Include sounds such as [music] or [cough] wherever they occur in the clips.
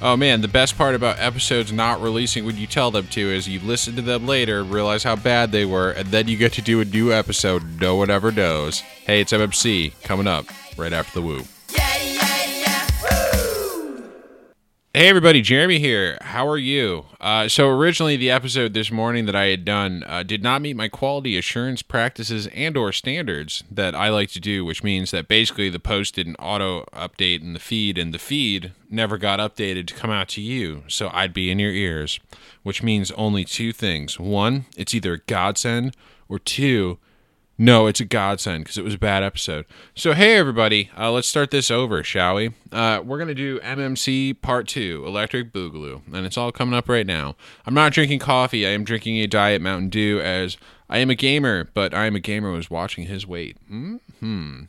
Oh man, the best part about episodes not releasing when you tell them to is you listen to them later, realize how bad they were, and then you get to do a new episode no one ever knows. Hey, it's MMC coming up right after the woo. Hey everybody, Jeremy here. How are you? Uh, so originally, the episode this morning that I had done uh, did not meet my quality assurance practices and/or standards that I like to do, which means that basically the post didn't auto update in the feed, and the feed never got updated to come out to you, so I'd be in your ears. Which means only two things: one, it's either a godsend, or two, no, it's a godsend because it was a bad episode. So, hey, everybody, uh, let's start this over, shall we? Uh, we're going to do MMC Part 2, Electric Boogaloo, and it's all coming up right now. I'm not drinking coffee, I am drinking a Diet Mountain Dew as I am a gamer, but I am a gamer who is watching his weight. Hmm.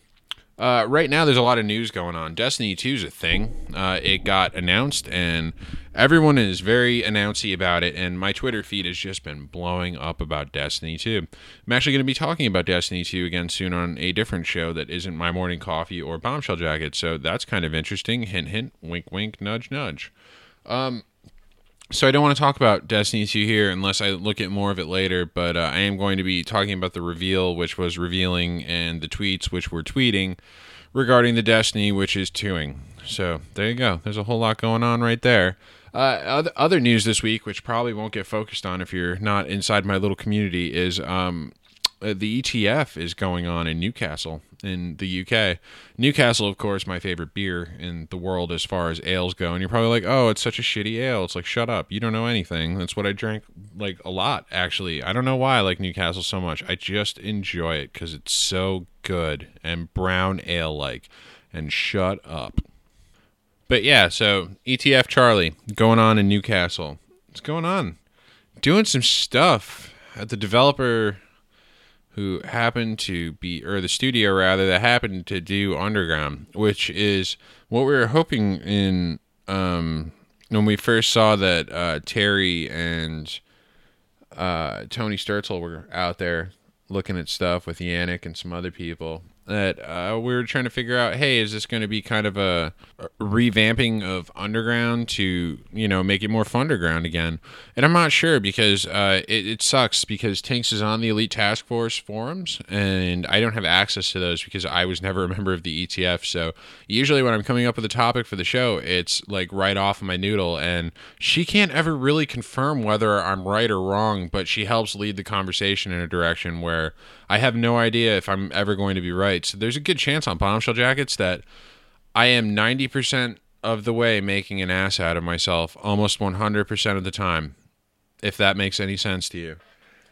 Uh, right now, there's a lot of news going on. Destiny 2 is a thing. Uh, it got announced, and everyone is very announcy about it. And my Twitter feed has just been blowing up about Destiny 2. I'm actually going to be talking about Destiny 2 again soon on a different show that isn't My Morning Coffee or Bombshell Jacket. So that's kind of interesting. Hint, hint, wink, wink, nudge, nudge. Um, so I don't want to talk about Destiny 2 here unless I look at more of it later, but uh, I am going to be talking about the reveal, which was revealing, and the tweets, which were tweeting regarding the Destiny, which is 2ing. So there you go. There's a whole lot going on right there. Uh, other, other news this week, which probably won't get focused on if you're not inside my little community, is um, uh, the ETF is going on in Newcastle in the UK. Newcastle, of course, my favorite beer in the world as far as ales go. And you're probably like, oh, it's such a shitty ale. It's like, shut up. You don't know anything. That's what I drank like a lot, actually. I don't know why I like Newcastle so much. I just enjoy it because it's so good and brown ale like. And shut up. But yeah, so ETF Charlie going on in Newcastle. What's going on? Doing some stuff at the developer who happened to be, or the studio rather, that happened to do Underground, which is what we were hoping in um, when we first saw that uh, Terry and uh, Tony Sturtzel were out there looking at stuff with Yannick and some other people that uh, we were trying to figure out hey is this going to be kind of a, revamping of underground to you know make it more underground again? And i'm not sure because uh, it, it, sucks because tinks is on the elite task force forums and i don't have access to those because i was never a member of the etf so usually when i'm coming up with a topic for the show it's like right off of my noodle and she can't ever really confirm whether i'm right or wrong but she helps lead the conversation in a direction where i have no idea if i'm ever going to be right. So there's a good chance on bombshell jackets that I am 90% of the way making an ass out of myself almost 100% of the time, if that makes any sense to you.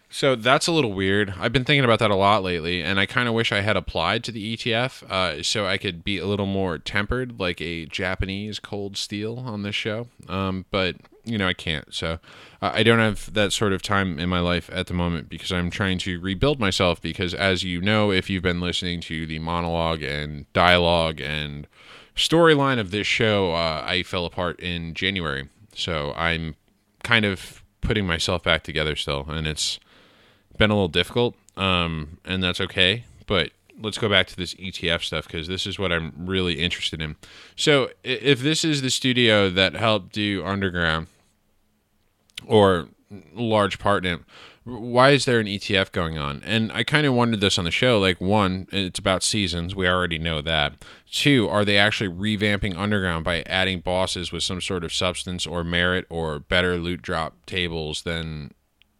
So that's a little weird. I've been thinking about that a lot lately, and I kind of wish I had applied to the ETF uh, so I could be a little more tempered, like a Japanese cold steel on this show. Um, but you know, I can't. So I don't have that sort of time in my life at the moment because I'm trying to rebuild myself. Because as you know, if you've been listening to the monologue and dialogue and storyline of this show, uh, I fell apart in January. So I'm kind of putting myself back together still, and it's been a little difficult, um, and that's okay. But let's go back to this ETF stuff because this is what I'm really interested in. So, if this is the studio that helped do Underground or large part in it, why is there an ETF going on? And I kind of wondered this on the show. Like, one, it's about seasons. We already know that. Two, are they actually revamping Underground by adding bosses with some sort of substance or merit or better loot drop tables than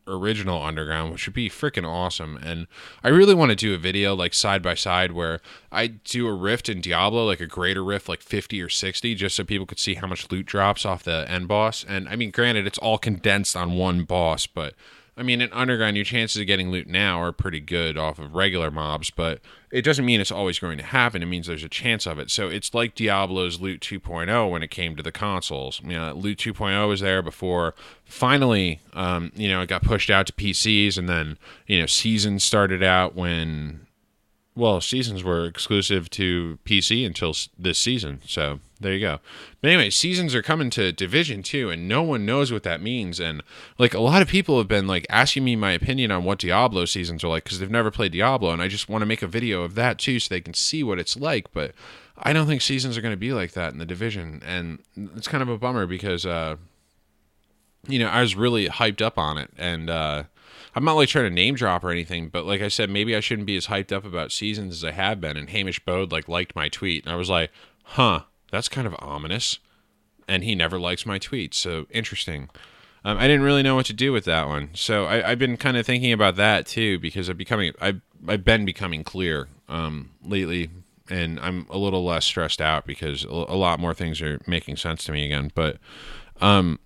original Underground, which would be freaking awesome. And I really want to do a video like side by side where I do a rift in Diablo, like a greater rift, like 50 or 60, just so people could see how much loot drops off the end boss. And I mean, granted, it's all condensed on one boss, but I mean, in Underground, your chances of getting loot now are pretty good off of regular mobs, but it doesn't mean it's always going to happen. It means there's a chance of it. So it's like Diablo's Loot 2.0 when it came to the consoles. You know, Loot 2.0 was there before. Finally, um, you know, it got pushed out to PCs, and then you know, Seasons started out when well, seasons were exclusive to PC until this season. So there you go. But anyway, seasons are coming to Division 2, and no one knows what that means. And like a lot of people have been like asking me my opinion on what Diablo seasons are like because they've never played Diablo, and I just want to make a video of that too so they can see what it's like. But I don't think seasons are going to be like that in the division, and it's kind of a bummer because uh, you know I was really hyped up on it, and uh, I'm not like trying to name drop or anything, but like I said, maybe I shouldn't be as hyped up about seasons as I have been. And Hamish Bode like liked my tweet, and I was like, huh, that's kind of ominous. And he never likes my tweets, so interesting. Um, I didn't really know what to do with that one, so I, have been kind of thinking about that too because I'm becoming I've I've been becoming clear um, lately and I'm a little less stressed out because a lot more things are making sense to me again. But um,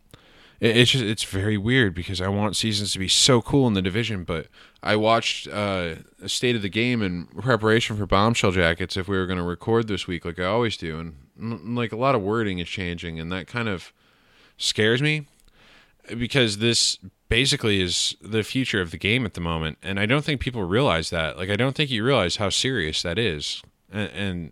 it's just it's very weird because I want seasons to be so cool in the division, but I watched uh, a state of the game in preparation for Bombshell Jackets if we were going to record this week, like I always do, and like a lot of wording is changing, and that kind of scares me because this basically is the future of the game at the moment and i don't think people realize that. Like i don't think you realize how serious that is and, and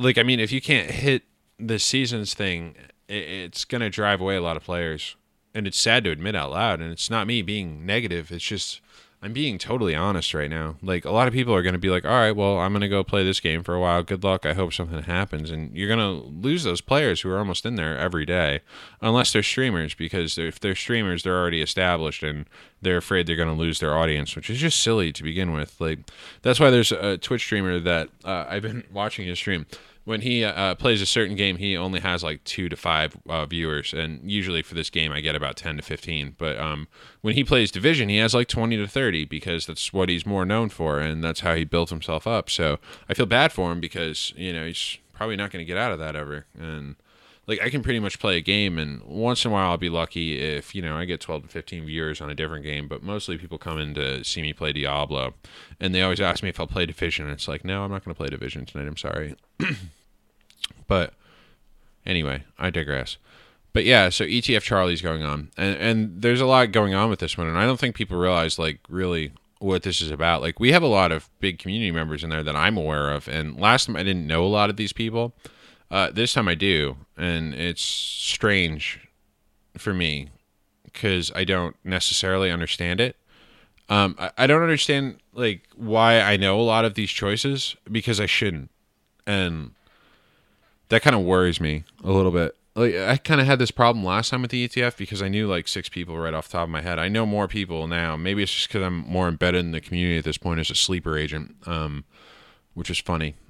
like I mean, if you can't hit the seasons thing, it, it's gonna drive away a lot of players, and it's sad to admit out loud. And it's not me being negative. It's just I'm being totally honest right now. Like a lot of people are going to be like, "All right, well, I'm going to go play this game for a while. Good luck. I hope something happens." And you're going to lose those players who are almost in there every day, unless they're streamers because if they're streamers, they're already established and they're afraid they're going to lose their audience, which is just silly to begin with. Like that's why there's a Twitch streamer that uh, I've been [laughs] watching his stream when he uh, plays a certain game, he only has like two to five uh, viewers, and usually for this game, I get about ten to fifteen. But um, when he plays Division, he has like twenty to thirty because that's what he's more known for, and that's how he built himself up. So I feel bad for him because you know he's probably not going to get out of that ever, and like I can pretty much play a game, and once in a while I'll be lucky if you know I get 12 to 15 viewers on a different game. But mostly people come in to see me play Diablo, and they always ask me if I'll play Division. And it's like, no, I'm not going to play Division tonight. I'm sorry. [clears throat] but anyway, I digress. But yeah, so ETF Charlie's going on, and and there's a lot going on with this one, and I don't think people realize like really what this is about. Like we have a lot of big community members in there that I'm aware of, and last time I didn't know a lot of these people. Uh, this time I do, and it's strange for me because I don't necessarily understand it. Um, I, I don't understand like why I know a lot of these choices because I shouldn't, and that kind of worries me a little bit. Like I kind of had this problem last time with the ETF because I knew like six people right off the top of my head. I know more people now. Maybe it's just because I'm more embedded in the community at this point as a sleeper agent, um, which is funny. [laughs]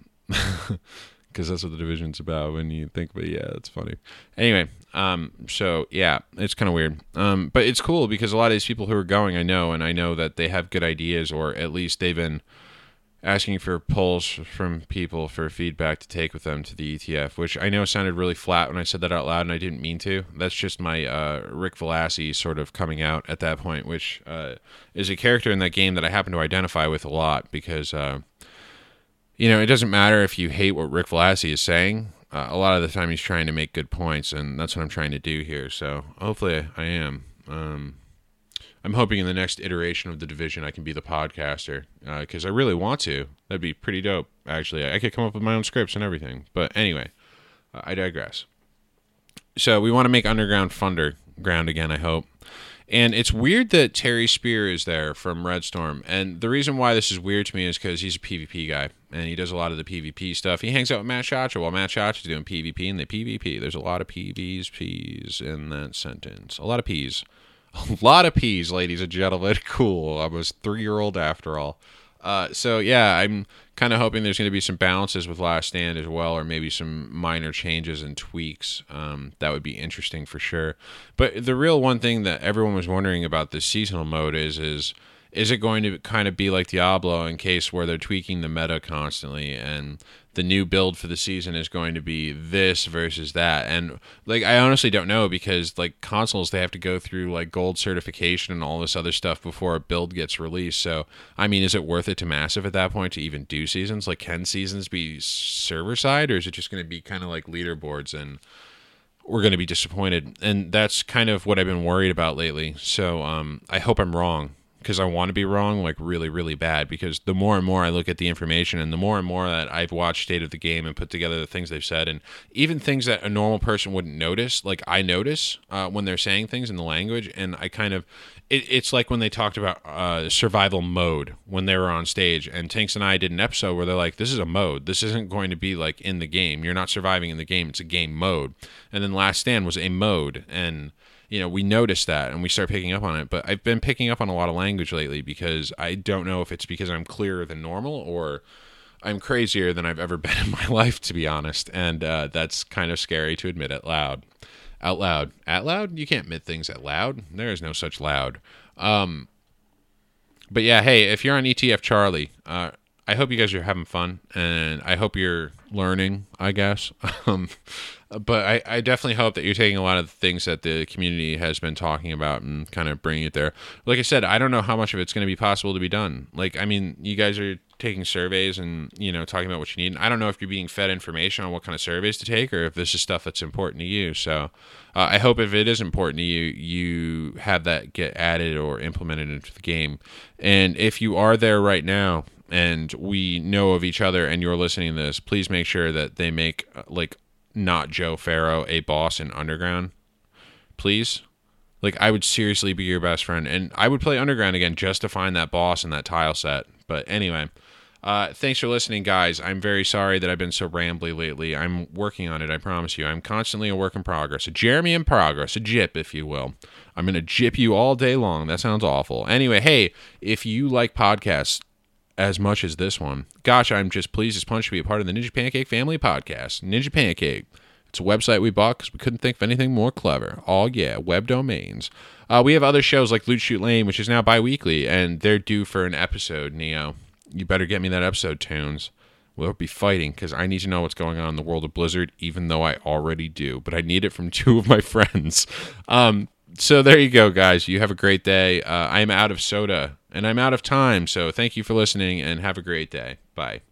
because that's what the division's about when you think but yeah it's funny anyway um so yeah it's kind of weird um but it's cool because a lot of these people who are going i know and i know that they have good ideas or at least they've been asking for polls from people for feedback to take with them to the etf which i know sounded really flat when i said that out loud and i didn't mean to that's just my uh, rick velassi sort of coming out at that point which uh, is a character in that game that i happen to identify with a lot because uh, you know, it doesn't matter if you hate what Rick Velassi is saying. Uh, a lot of the time, he's trying to make good points, and that's what I'm trying to do here. So hopefully, I am. Um, I'm hoping in the next iteration of the division, I can be the podcaster because uh, I really want to. That'd be pretty dope. Actually, I could come up with my own scripts and everything. But anyway, I digress. So we want to make Underground Thunder ground again. I hope. And it's weird that Terry Spier is there from Red Storm. And the reason why this is weird to me is because he's a PvP guy and he does a lot of the PvP stuff. He hangs out with Matt Chacha while Matt Chacha is doing PvP and the PvP. There's a lot of PVs, P's in that sentence. A lot of P's. [laughs] A lot of peas, ladies and gentlemen. [laughs] Cool. I was three year old after all. Uh, so yeah, I'm kind of hoping there's going to be some balances with Last Stand as well, or maybe some minor changes and tweaks. Um, that would be interesting for sure. But the real one thing that everyone was wondering about this seasonal mode is is is it going to kind of be like Diablo in case where they're tweaking the meta constantly and the new build for the season is going to be this versus that? And like i honestly don't know because like consoles they have to go through like gold certification and all this other stuff before a build gets released. So i mean is it worth it to massive at that point to even do seasons? Like can seasons be server side or is it just going to be kind of like leaderboards and we're going to be disappointed? And that's kind of what i've been worried about lately. So um, i hope i'm wrong because I want to be wrong, like really, really bad. Because the more and more I look at the information, and the more and more that I've watched State of the Game and put together the things they've said, and even things that a normal person wouldn't notice, like I notice uh, when they're saying things in the language, and I kind of, it, it's like when they talked about uh, survival mode when they were on stage, and Tanks and I did an episode where they're like, "This is a mode. This isn't going to be like in the game. You're not surviving in the game. It's a game mode." And then Last Stand was a mode, and you know, we notice that and we start picking up on it. But I've been picking up on a lot of language lately because I don't know if it's because I'm clearer than normal or I'm crazier than I've ever [laughs] been in my life, to be honest. And uh, that's kind of scary to admit out loud. Out loud. Out loud? You can't admit things out loud. There is no such loud. Um, but yeah, hey, if you're on ETF Charlie, uh, I hope you guys are having fun and I hope you're learning, I guess. [laughs] Um, but I, I definitely hope that you're taking a lot of the things that the community has been talking about and kind of bringing it there. Like I said, I don't know how much of it's going to be possible to be done. Like, I mean, you guys are taking surveys and, you know, talking about what you need. And I don't know if you're being fed information on what kind of surveys to take or if this is stuff that's important to you. So uh, I hope if it is important to you, you have that get added or implemented into the game. And if you are there right now, and we know of each other and you're listening to this, please make sure that they make uh, like not Joe Ferro a boss in Underground. Please. Like I would seriously be your best friend and I would play Underground again just to find that boss and that tile set. But anyway, uh, thanks for listening, guys. I'm very sorry that I've been so rambly lately. I'm working on it, I promise you. I'm constantly a work in progress. A Jeremy in progress, a jip, if you will. I'm going to jip you all day long. That sounds awful. Anyway, hey, if you like podcasts, as much as this one. Gosh, I'm just pleased as punch to be a part of the Ninja Pancake family podcast. Ninja Pancake. It's a website we bought because we couldn't think of anything more clever. Oh, yeah, web domains. Uh, we have other shows like Loot Shoot Lane, which is now bi weekly, and they're due for an episode, Neo. You better get me that episode, Tunes. We'll be fighting because I need to know what's going on in the world of Blizzard, even though I already do. But I need it from [laughs] two of my friends. Um, so there you go, guys. You have a great day. Uh, I'm out of soda and I'm out of time. So thank you for listening and have a great day. Bye.